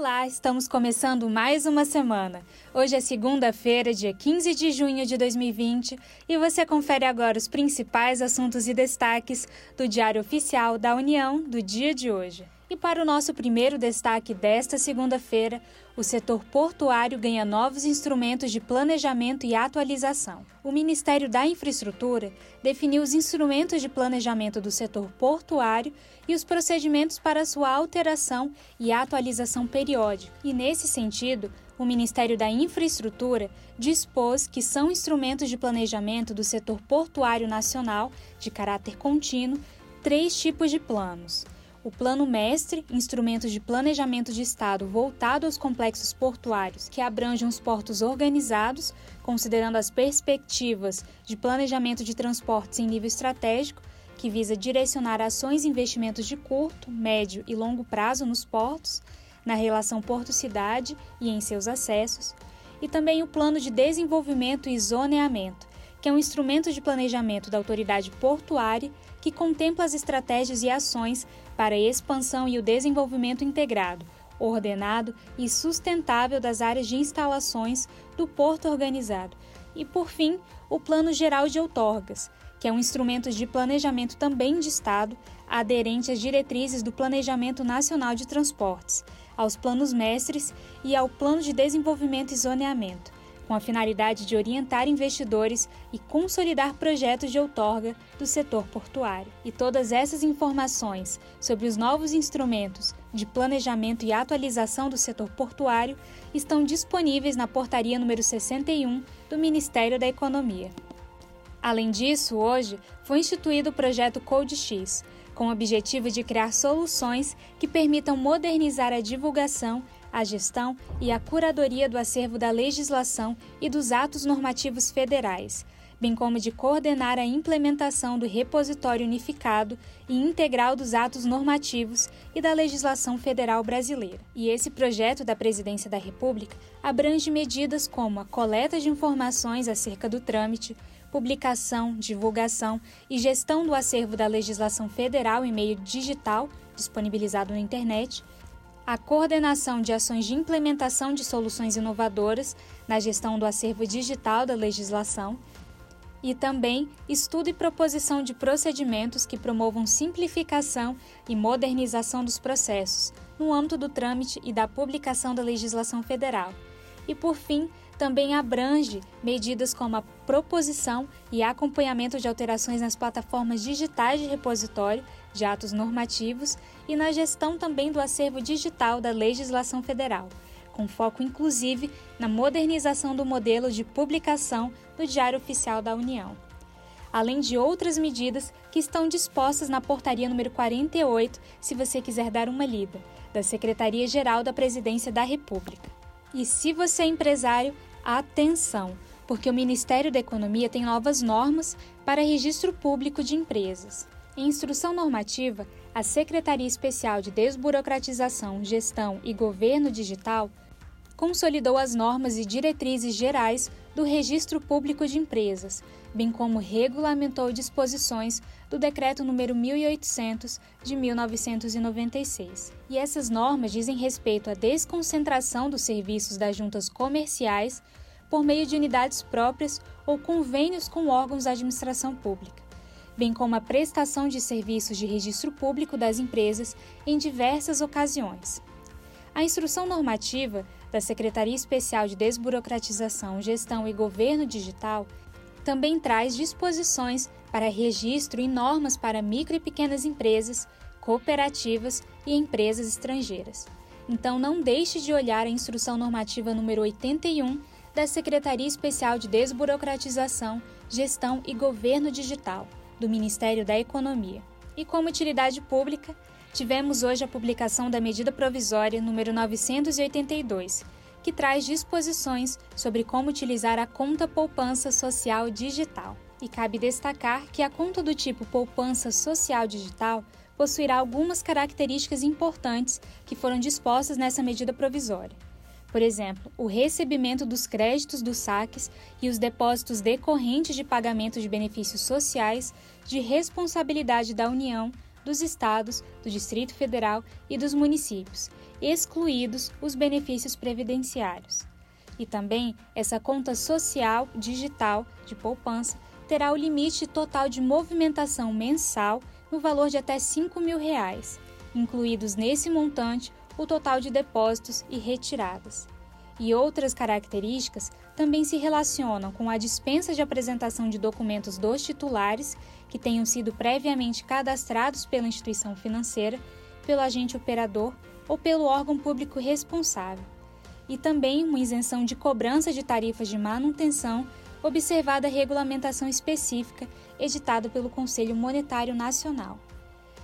Olá, estamos começando mais uma semana. Hoje é segunda-feira, dia 15 de junho de 2020, e você confere agora os principais assuntos e destaques do Diário Oficial da União do dia de hoje. E para o nosso primeiro destaque desta segunda-feira, o setor portuário ganha novos instrumentos de planejamento e atualização. O Ministério da Infraestrutura definiu os instrumentos de planejamento do setor portuário e os procedimentos para sua alteração e atualização periódica. E nesse sentido, o Ministério da Infraestrutura dispôs que são instrumentos de planejamento do setor portuário nacional de caráter contínuo três tipos de planos o Plano Mestre, instrumentos de planejamento de Estado voltado aos complexos portuários que abrangem os portos organizados, considerando as perspectivas de planejamento de transportes em nível estratégico, que visa direcionar ações e investimentos de curto, médio e longo prazo nos portos, na relação porto-cidade e em seus acessos, e também o Plano de Desenvolvimento e Zoneamento, que é um instrumento de planejamento da autoridade portuária que contempla as estratégias e ações para a expansão e o desenvolvimento integrado, ordenado e sustentável das áreas de instalações do porto organizado. E, por fim, o Plano Geral de Outorgas, que é um instrumento de planejamento também de Estado, aderente às diretrizes do Planejamento Nacional de Transportes, aos planos mestres e ao Plano de Desenvolvimento e Zoneamento com a finalidade de orientar investidores e consolidar projetos de outorga do setor portuário. E todas essas informações sobre os novos instrumentos de planejamento e atualização do setor portuário estão disponíveis na portaria número 61 do Ministério da Economia. Além disso, hoje foi instituído o projeto Code X, com o objetivo de criar soluções que permitam modernizar a divulgação a gestão e a curadoria do acervo da legislação e dos atos normativos federais, bem como de coordenar a implementação do repositório unificado e integral dos atos normativos e da legislação federal brasileira. E esse projeto da Presidência da República abrange medidas como a coleta de informações acerca do trâmite, publicação, divulgação e gestão do acervo da legislação federal em meio digital disponibilizado na internet a coordenação de ações de implementação de soluções inovadoras na gestão do acervo digital da legislação e também estudo e proposição de procedimentos que promovam simplificação e modernização dos processos no âmbito do trâmite e da publicação da legislação federal. E, por fim, também abrange medidas como a proposição e acompanhamento de alterações nas plataformas digitais de repositório de atos normativos e na gestão também do acervo digital da legislação federal, com foco inclusive na modernização do modelo de publicação do Diário Oficial da União. Além de outras medidas que estão dispostas na portaria número 48, se você quiser dar uma lida, da Secretaria-Geral da Presidência da República. E se você é empresário, Atenção, porque o Ministério da Economia tem novas normas para registro público de empresas. Em instrução normativa, a Secretaria Especial de Desburocratização, Gestão e Governo Digital consolidou as normas e diretrizes gerais do Registro Público de Empresas, bem como regulamentou disposições do Decreto número 1800 de 1996. E essas normas dizem respeito à desconcentração dos serviços das juntas comerciais por meio de unidades próprias ou convênios com órgãos da administração pública, bem como a prestação de serviços de registro público das empresas em diversas ocasiões. A instrução normativa da Secretaria Especial de Desburocratização, Gestão e Governo Digital também traz disposições para registro e normas para micro e pequenas empresas, cooperativas e empresas estrangeiras. Então não deixe de olhar a instrução normativa número 81 da Secretaria Especial de Desburocratização, Gestão e Governo Digital, do Ministério da Economia. E como utilidade pública, tivemos hoje a publicação da medida provisória número 982, que traz disposições sobre como utilizar a conta poupança social digital. E cabe destacar que a conta do tipo poupança social digital possuirá algumas características importantes que foram dispostas nessa medida provisória. Por exemplo, o recebimento dos créditos dos saques e os depósitos decorrentes de pagamento de benefícios sociais de responsabilidade da União dos estados, do Distrito Federal e dos municípios, excluídos os benefícios previdenciários. E também essa conta social digital de poupança terá o limite total de movimentação mensal no valor de até 5 mil reais, incluídos nesse montante o total de depósitos e retiradas. E outras características também se relacionam com a dispensa de apresentação de documentos dos titulares que tenham sido previamente cadastrados pela instituição financeira, pelo agente operador ou pelo órgão público responsável e também uma isenção de cobrança de tarifas de manutenção, observada a regulamentação específica editada pelo Conselho Monetário Nacional.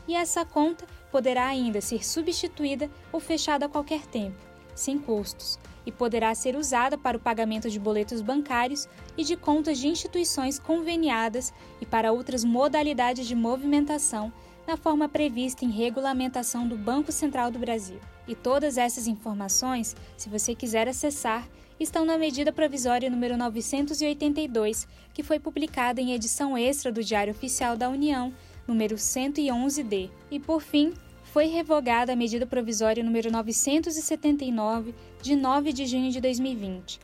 E essa conta poderá ainda ser substituída ou fechada a qualquer tempo, sem custos, e poderá ser usada para o pagamento de boletos bancários e de contas de instituições conveniadas e para outras modalidades de movimentação na forma prevista em regulamentação do Banco Central do Brasil. E todas essas informações, se você quiser acessar, estão na medida provisória número 982, que foi publicada em edição extra do Diário Oficial da União, número 111D. E por fim, foi revogada a medida provisória número 979, de 9 de junho de 2020,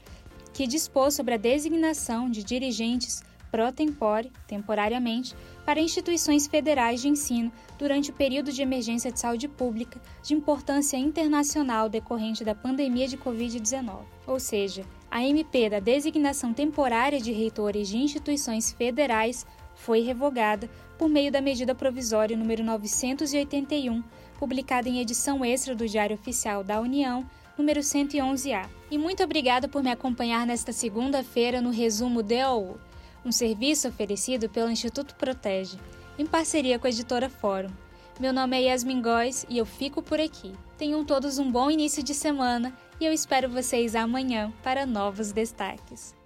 que dispôs sobre a designação de dirigentes pro tempore, temporariamente, para instituições federais de ensino durante o período de emergência de saúde pública de importância internacional decorrente da pandemia de Covid-19. Ou seja, a MP da designação temporária de reitores de instituições federais foi revogada por meio da medida provisória número 981, publicada em edição extra do Diário Oficial da União, número 111A. E muito obrigada por me acompanhar nesta segunda-feira no resumo DOU um serviço oferecido pelo Instituto Protege, em parceria com a editora Fórum. Meu nome é Yasmin Góes e eu fico por aqui. Tenham todos um bom início de semana e eu espero vocês amanhã para novos destaques.